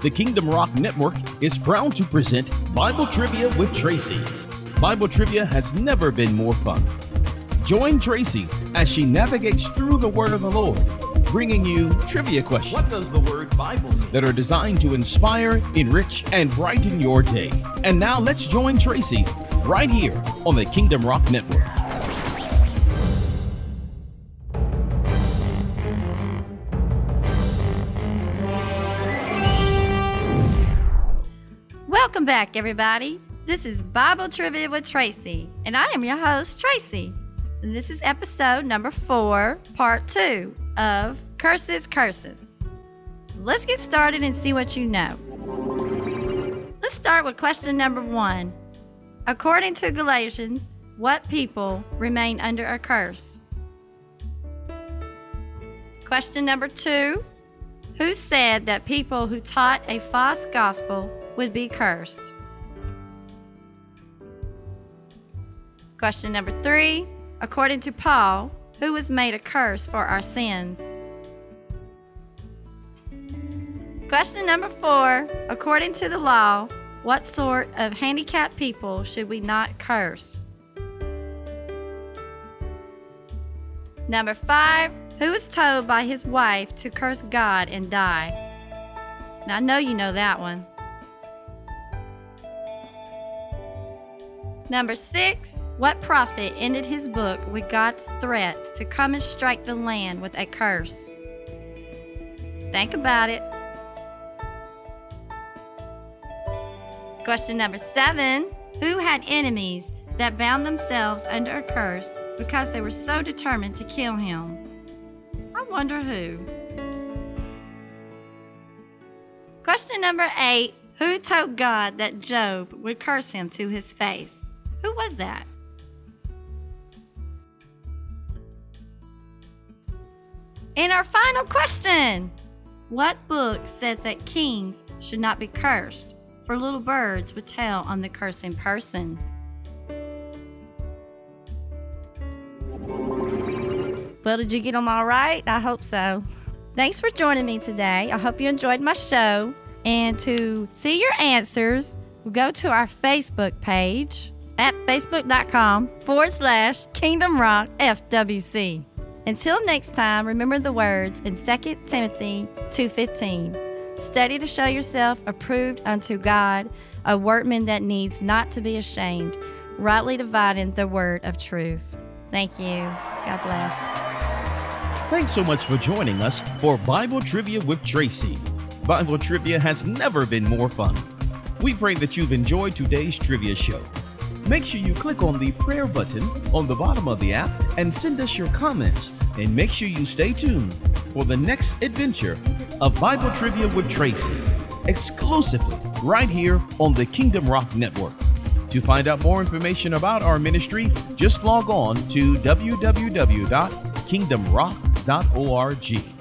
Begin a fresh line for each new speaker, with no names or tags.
The Kingdom Rock Network is proud to present Bible Trivia with Tracy. Bible Trivia has never been more fun. Join Tracy as she navigates through the Word of the Lord, bringing you trivia questions.
What does the word Bible mean?
that are designed to inspire, enrich, and brighten your day. And now let's join Tracy right here on the Kingdom Rock Network.
Welcome back, everybody. This is Bible Trivia with Tracy, and I am your host, Tracy. This is episode number four, part two of Curses, Curses. Let's get started and see what you know. Let's start with question number one. According to Galatians, what people remain under a curse? Question number two. Who said that people who taught a false gospel would be cursed? Question number three. According to Paul, who was made a curse for our sins? Question number four. According to the law, what sort of handicapped people should we not curse? Number five. Who was told by his wife to curse God and die? Now, I know you know that one. Number six. What prophet ended his book with God's threat to come and strike the land with a curse? Think about it. Question number seven Who had enemies that bound themselves under a curse because they were so determined to kill him? I wonder who. Question number eight Who told God that Job would curse him to his face? Who was that? And our final question What book says that kings should not be cursed? For little birds would tell on the cursing person. Well, did you get them all right? I hope so. Thanks for joining me today. I hope you enjoyed my show. And to see your answers, go to our Facebook page at facebook.com forward slash Kingdom Rock FWC. Until next time, remember the words in 2 Timothy 2.15. Study to show yourself approved unto God, a workman that needs not to be ashamed, rightly dividing the word of truth. Thank you. God bless.
Thanks so much for joining us for Bible Trivia with Tracy. Bible Trivia has never been more fun. We pray that you've enjoyed today's trivia show. Make sure you click on the prayer button on the bottom of the app and send us your comments. And make sure you stay tuned for the next adventure of Bible Trivia with Tracy, exclusively right here on the Kingdom Rock Network. To find out more information about our ministry, just log on to www.kingdomrock.org.